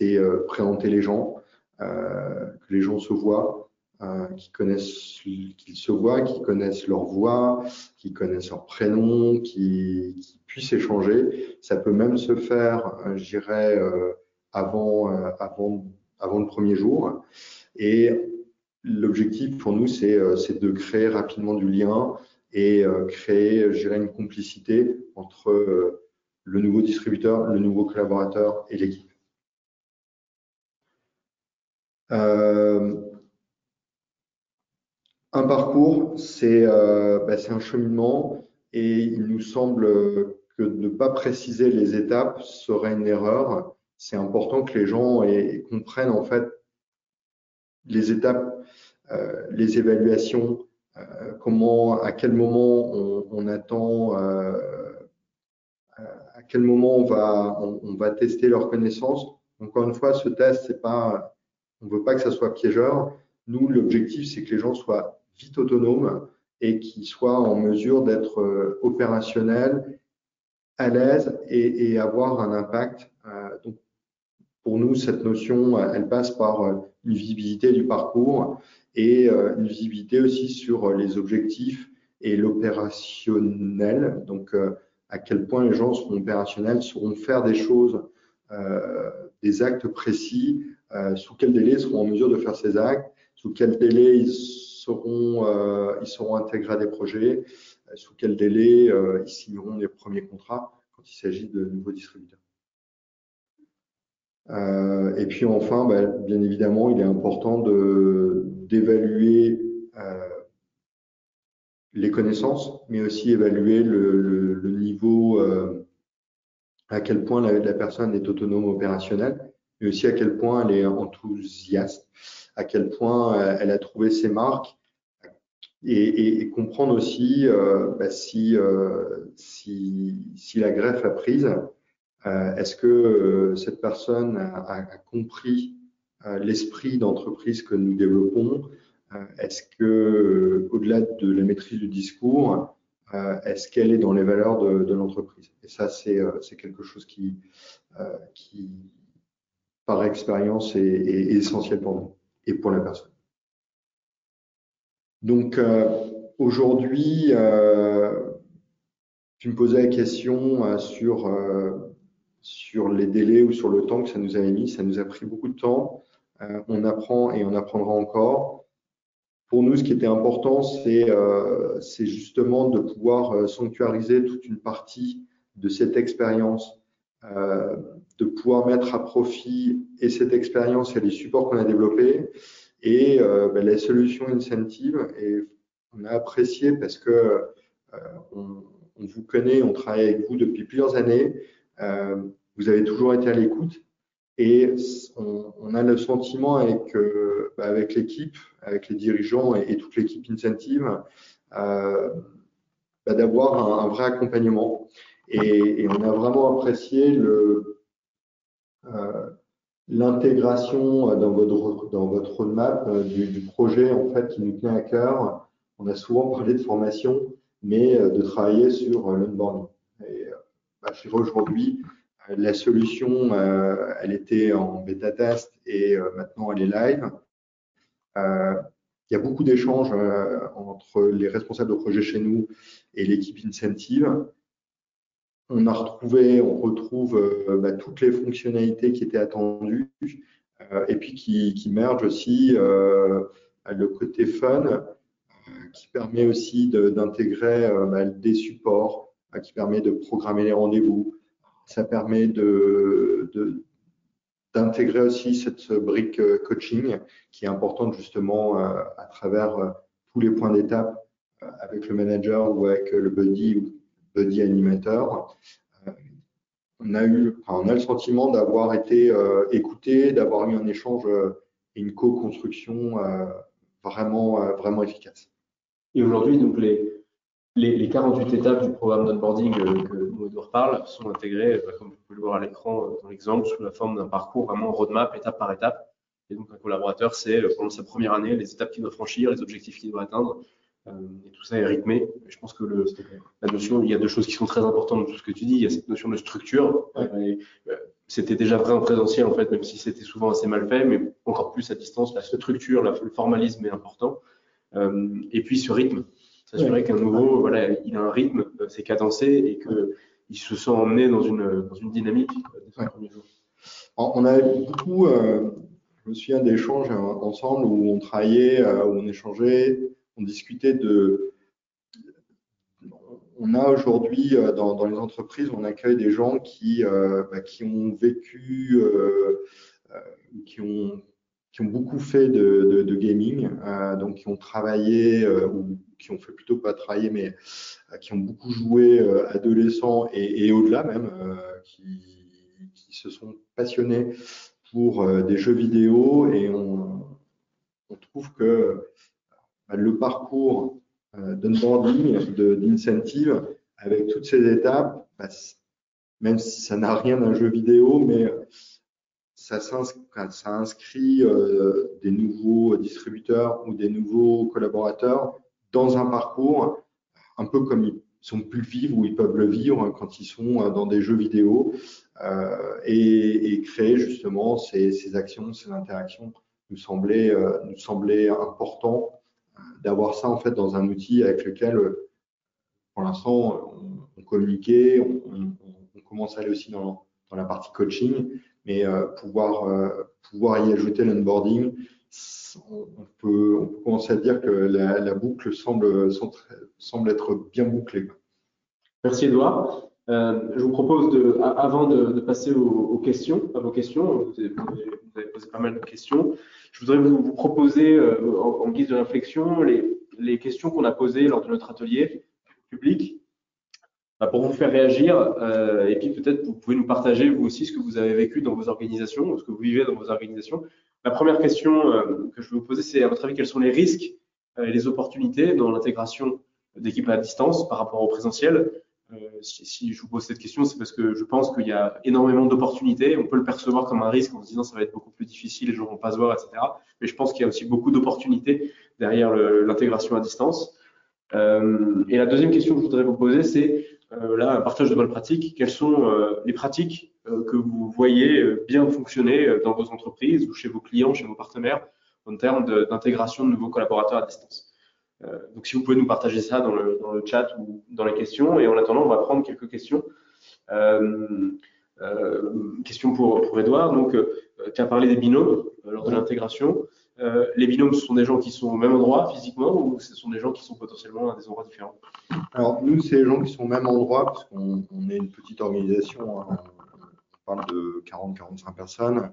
c'est euh, présenter les gens, euh, que les gens se voient, euh, qui connaissent, qu'ils se voient, qui connaissent leur voix, qui connaissent leur prénom, qui, puissent échanger. Ça peut même se faire, je dirais, avant, avant, avant le premier jour. Et l'objectif pour nous, c'est de créer rapidement du lien et créer, je dirais, une complicité entre le nouveau distributeur, le nouveau collaborateur et l'équipe. Euh, un parcours, euh, bah, c'est un cheminement et il nous semble que ne pas préciser les étapes serait une erreur. C'est important que les gens comprennent en fait les étapes, euh, les évaluations, comment, à quel moment on, attend, à quel moment on va, on, va tester leurs connaissances. Encore une fois, ce test, c'est pas on veut pas que ça soit piégeur. Nous, l'objectif, c'est que les gens soient vite autonomes et qu'ils soient en mesure d'être euh, opérationnels, à l'aise et, avoir un impact. Euh, donc, pour nous, cette notion, elle passe par euh, une visibilité du parcours et une visibilité aussi sur les objectifs et l'opérationnel. Donc, à quel point les gens seront opérationnels, sauront faire des choses, des actes précis euh, sous quel délai ils seront en mesure de faire ces actes, sous quel délai ils seront, euh, ils seront intégrés à des projets, euh, sous quel délai ils signeront les premiers contrats quand il s'agit de nouveaux distributeurs. Euh, et puis enfin, bah, bien évidemment, il est important d'évaluer euh, les connaissances, mais aussi évaluer le, niveau, euh, à quel point la, personne est autonome opérationnelle mais aussi à quel point elle est enthousiaste, à quel point euh, elle a trouvé ses marques et, et, comprendre aussi euh, bah, si, euh, si, si, la greffe a prise, euh, est-ce que euh, cette personne a, a compris l'esprit d'entreprise que nous développons Est-ce que, au-delà de la maîtrise du discours, est-ce qu'elle est dans les valeurs de, de l'entreprise? Et ça, c'est quelque chose qui, qui, par expérience est, essentiel pour nous et pour la personne. Donc euh, aujourd'hui, euh, tu me posais la question euh, sur, sur les délais ou sur le temps que ça nous avait mis. Ça nous a pris beaucoup de temps. on apprend et on apprendra encore. Pour nous, ce qui était important, c'est justement de pouvoir sanctuariser toute une partie de cette expérience de pouvoir mettre à profit et cette expérience et les supports qu'on a développés et euh, ben, les solutions incentives. Et on a apprécié parce que euh, on, vous connaît, on travaille avec vous depuis plusieurs années. Euh, vous avez toujours été à l'écoute et on, a le sentiment avec, ben, avec l'équipe, avec les dirigeants et, toute l'équipe incentive, ben, d'avoir un, vrai accompagnement. Et, et, on a vraiment apprécié le, euh, l'intégration dans votre, dans votre roadmap euh, du, du, projet en fait qui nous tient à cœur. On a souvent parlé de formation, mais euh, de travailler sur l'onboarding. Et bah, chez aujourd'hui, la solution, elle était en bêta test et maintenant elle est live. Il y a beaucoup d'échanges entre les responsables de projet chez nous et l'équipe Incentive on a retrouvé, on retrouve euh, bah, toutes les fonctionnalités qui étaient attendues euh, et puis qui, qui merge aussi euh, le côté fun qui permet aussi d'intégrer bah, des supports, qui permet de programmer les rendez-vous. Ça permet de, d'intégrer aussi cette brique coaching qui est importante justement à travers tous les points d'étape avec le manager ou avec le buddy buddy animateur. Euh, on a eu, on a le sentiment d'avoir été euh, écouté, d'avoir eu un échange euh, et une co-construction vraiment, vraiment efficace. Et aujourd'hui, donc les, les, 48 étapes du programme d'onboarding euh, que nous, Edouard parle, sont intégrées, comme vous pouvez le voir à l'écran dans l'exemple, sous la forme d'un parcours vraiment roadmap, étape par étape. Et donc, un collaborateur, c'est pendant sa première année, les étapes qu'il doit franchir, les objectifs qu'il doit atteindre. Et tout ça est rythmé. je pense que le, la notion, il y a deux choses qui sont très importantes dans tout ce que tu dis. Il y a cette notion de structure. C'était déjà vrai en présentiel, en fait, même si c'était souvent assez mal fait, mais encore plus à distance, la structure, le formalisme est important. et puis ce rythme, s'assurer qu'un nouveau, voilà, il a un rythme, euh, c'est cadencé et qu'il se sent emmené dans une, dans une dynamique euh, On a beaucoup, euh, je me souviens d'échanges ensemble où on travaillait, où on échangeait, on discutait de. On a aujourd'hui dans, dans, les entreprises, on accueille des gens qui, bah, qui ont vécu, qui ont qui ont beaucoup fait de, gaming, euh, donc qui ont travaillé, euh, ou qui ont fait plutôt pas travailler, mais euh, qui ont beaucoup joué adolescents et, au-delà même, qui, qui, se sont passionnés pour des jeux vidéo et on, trouve que le parcours d'onboarding, d'incentive, avec toutes ces étapes, bah, même si ça n'a rien d'un jeu vidéo, mais ça, inscrit euh, des nouveaux distributeurs ou des nouveaux collaborateurs dans un parcours un peu comme ils sont pu le vivre ou ils peuvent le vivre quand ils sont euh, dans des jeux vidéo euh, et, créer justement ces, actions, ces interactions nous semblait, nous semblait important d'avoir ça en fait dans un outil avec lequel pour l'instant on, communiquait, on, on, commence à aller aussi dans, dans la partie coaching mais euh, pouvoir, euh, pouvoir y ajouter l'onboarding, on peut, on peut commencer à dire que la, boucle semble, semble être bien bouclée. Merci Edouard. Euh, je vous propose, avant de, passer aux, questions, à vos questions, vous avez, posé pas mal de questions, je voudrais vous, proposer en, guise de réflexion les, questions qu'on a posées lors de notre atelier public bah, pour vous faire réagir. Euh, et puis peut-être vous pouvez nous partager vous aussi ce que vous avez vécu dans vos organisations, ce que vous vivez dans vos organisations. La première question euh, que je vais vous poser, c'est à votre avis, quels sont les risques euh, et les opportunités dans l'intégration d'équipes à distance par rapport au présentiel? Si, si, je vous pose cette question, c'est parce que je pense qu'il y a énormément d'opportunités. On peut le percevoir comme un risque en se disant ça va être beaucoup plus difficile, les gens vont pas se voir, etc. Mais je pense qu'il y a aussi beaucoup d'opportunités derrière l'intégration à distance. Euh, et la deuxième question que je voudrais vous poser, c'est euh, là, un partage de bonnes pratiques. Quelles sont euh, les pratiques euh, que vous voyez bien fonctionner dans vos entreprises ou chez vos clients, chez vos partenaires, en termes d'intégration de, nouveaux collaborateurs à distance? Donc, si vous pouvez nous partager ça dans le, dans le, chat ou dans les questions. Et en attendant, on va prendre quelques questions. Euh, euh, question pour, pour Edouard. Donc, tu as parlé des binômes lors de l'intégration. Euh, les binômes, ce sont des gens qui sont au même endroit physiquement ou ce sont des gens qui sont potentiellement à des endroits différents? Alors, nous, c'est des gens qui sont au même endroit parce qu'on est une petite organisation. Hein. on parle de 40-45 personnes.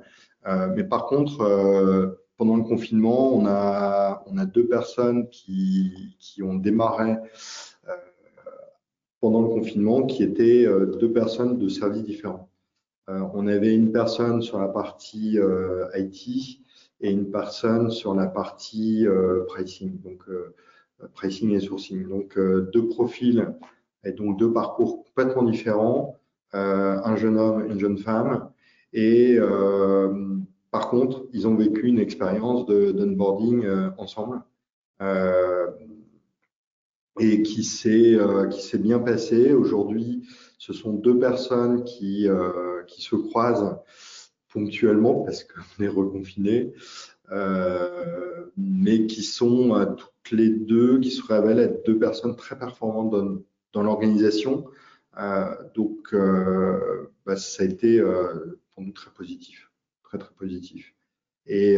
Euh, mais par contre, euh, pendant le confinement, on a, on a deux personnes qui, qui ont démarré pendant le confinement qui étaient deux personnes de services différents. on avait une personne sur la partie IT et une personne sur la partie euh, pricing, donc euh, pricing et sourcing. Donc euh, deux profils et donc deux parcours complètement différents, un jeune homme, une jeune femme, et par contre, ils ont vécu une expérience d'onboarding ensemble et qui s'est s'est bien passé. Aujourd'hui, ce sont deux personnes qui qui se croisent ponctuellement parce qu'on est reconfiné, euh, mais qui sont euh, toutes les deux, qui se révèlent être deux personnes très performantes dans, dans l'organisation. Euh, donc, euh, bah, ça a été euh, pour nous très positif, très très positif. Et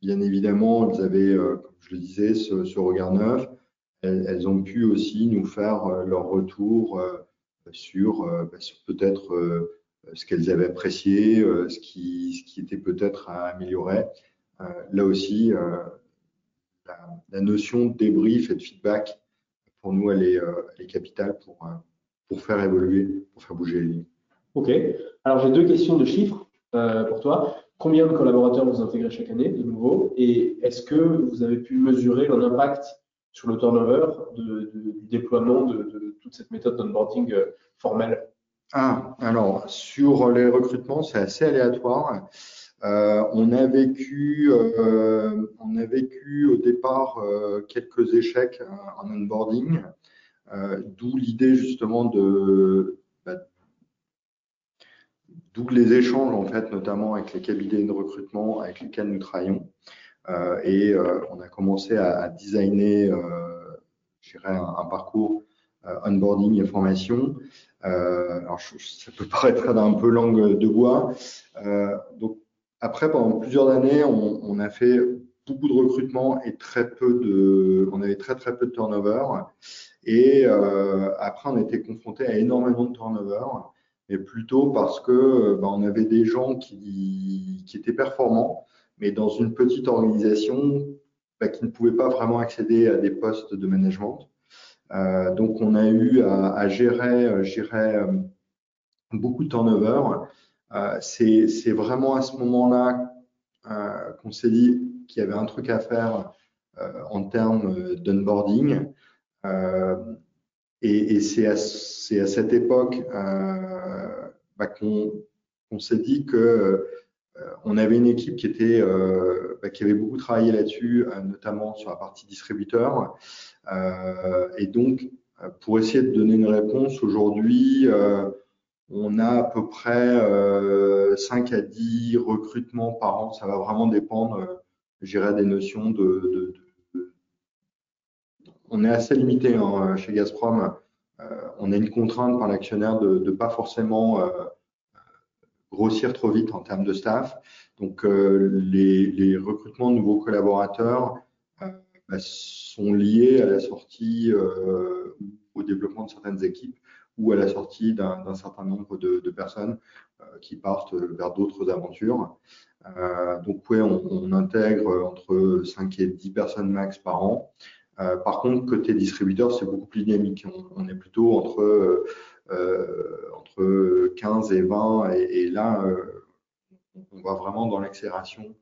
bien évidemment, elles avaient, comme je le disais, ce, regard neuf. Elles, ont pu aussi nous faire leur retour sur, bah, sur peut-être ce qu'elles avaient apprécié, euh, ce qui, était peut-être à améliorer. Euh, là aussi, euh, la, la, notion de débrief et de feedback, pour nous, elle est, elle est capitale pour, pour faire évoluer, pour faire bouger les lignes. OK. Alors, j'ai deux questions de chiffres euh, pour toi. Combien de collaborateurs vous intégrez chaque année de nouveau? Et est-ce que vous avez pu mesurer leur impact sur le turnover du déploiement de, toute cette méthode d'onboarding formelle? Ah, alors sur les recrutements, c'est assez aléatoire. on a vécu, on a vécu au départ quelques échecs en onboarding, d'où l'idée justement de D'où les échanges, en fait, notamment avec les cabinets de recrutement avec lesquels nous travaillons. Euh, et euh, on a commencé à, à designer, euh, je dirais, un, un parcours onboarding et formation. alors, ça peut paraître un peu langue de bois. donc, après, pendant plusieurs années, on, on, a fait beaucoup de recrutement et très peu de, on avait très très peu de turnover. Et euh, après, on était confronté à énormément de turnover mais plutôt parce que euh, ben, on avait des gens qui, qui, étaient performants, mais dans une petite organisation ben, qui ne pouvaient pas vraiment accéder à des postes de management. Euh, donc, on a eu à, à gérer, gérer euh, beaucoup de turnover. Euh, C'est vraiment à ce moment-là euh, qu'on s'est dit qu'il y avait un truc à faire euh, en termes d'onboarding. Et, et c'est à, à, cette époque euh, bah, qu'on s'est dit que euh, on avait une équipe qui était euh, bah, qui avait beaucoup travaillé là-dessus, euh, notamment sur la partie distributeur. Euh, et donc, pour essayer de donner une réponse aujourd'hui, on a à peu près 5 à 10 recrutements par an. Ça va vraiment dépendre, je dirais, des notions de, de, on est assez limité hein, chez Gazprom. Euh, on a une contrainte par l'actionnaire de ne pas forcément euh, grossir trop vite en termes de staff. Donc, euh, les, recrutements de nouveaux collaborateurs bah, sont liés à la sortie au développement de certaines équipes ou à la sortie d'un certain nombre de, personnes qui partent vers d'autres aventures. donc, oui, on, on, intègre entre 5 et 10 personnes max par an. Euh, par contre, côté distributeur, c'est beaucoup plus dynamique. On, est plutôt entre, euh, entre 15 et 20 et, là, euh, on va vraiment dans l'accélération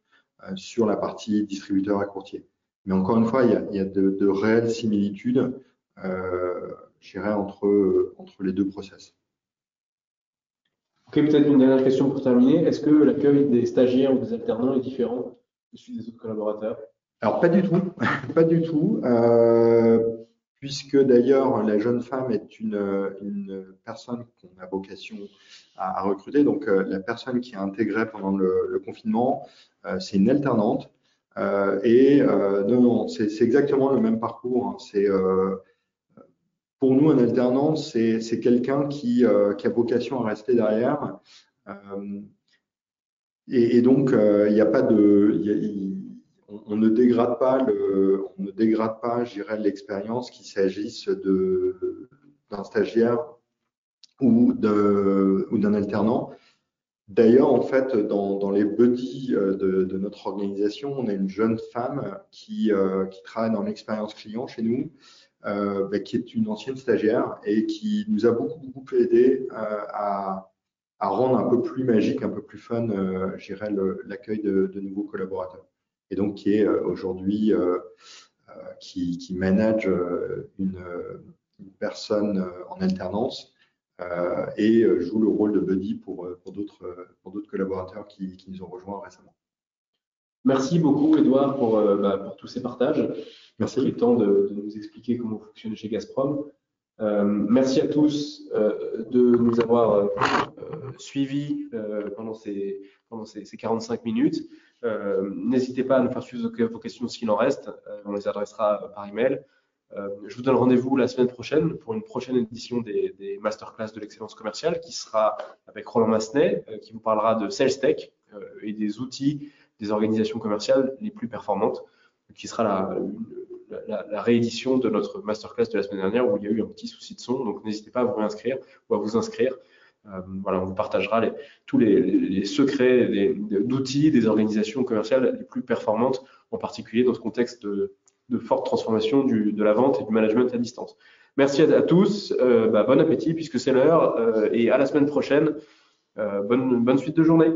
sur la partie distributeur et courtier. Mais encore une fois, il y a, de, réelles similitudes, euh, je dirais, entre, entre les deux process. Ok, peut-être une dernière question pour terminer. Est-ce que l'accueil des stagiaires ou des alternants est différent de celui des autres collaborateurs? Alors pas du tout, (laughs) pas du tout, euh, puisque d'ailleurs la jeune femme est une, personne qu'on a vocation à, recruter. Donc euh, la personne qui a intégré pendant le, confinement, euh, c'est une alternante. Et non, non, c'est exactement le même parcours. Hein. C'est pour nous un alternant, c'est quelqu'un qui, a vocation à rester derrière. Et, donc il n'y a pas de, on, ne dégrade pas le, on ne dégrade pas, l'expérience qu'il s'agisse de d'un stagiaire ou de ou d'un alternant. D'ailleurs, en fait, dans, dans les buddies euh, de, de, notre organisation, on a une jeune femme qui, euh, qui travaille dans l'expérience client chez nous, euh, bah, qui est une ancienne stagiaire et qui nous a beaucoup, beaucoup aidé euh, à, à rendre un peu plus magique, un peu plus fun, euh, l'accueil de, de nouveaux collaborateurs et donc qui est euh, aujourd'hui euh, euh, qui, qui, manage une, une personne en alternance et joue le rôle de buddy pour, pour d'autres collaborateurs qui, qui, nous ont rejoints récemment. Merci beaucoup, Edouard, pour, bah, pour tous ces partages. Merci. le temps de, de, nous expliquer comment fonctionne chez Gazprom. Euh, merci à tous euh, de nous avoir suivis pendant ces, pendant ces, ces 45 minutes. Euh, n'hésitez pas à nous faire suivre vos questions s'il en reste. Euh, on les adressera par email. Euh, je vous donne rendez-vous la semaine prochaine pour une prochaine édition des, masterclass de l'excellence commerciale qui sera avec Roland Massenet, qui vous parlera de Sales Tech et des outils des organisations commerciales les plus performantes, qui sera la, la, la, réédition de notre masterclass de la semaine dernière où il y a eu un petit souci de son. Donc n'hésitez pas à vous réinscrire ou à vous inscrire. Euh, voilà, on vous partagera tous les, secrets d'outils des organisations commerciales les plus performantes, en particulier dans ce contexte de, forte transformation de la vente et du management à distance. Merci à, tous, euh, bah, bon appétit puisque c'est l'heure euh, et à la semaine prochaine. Bonne, bonne suite de journée.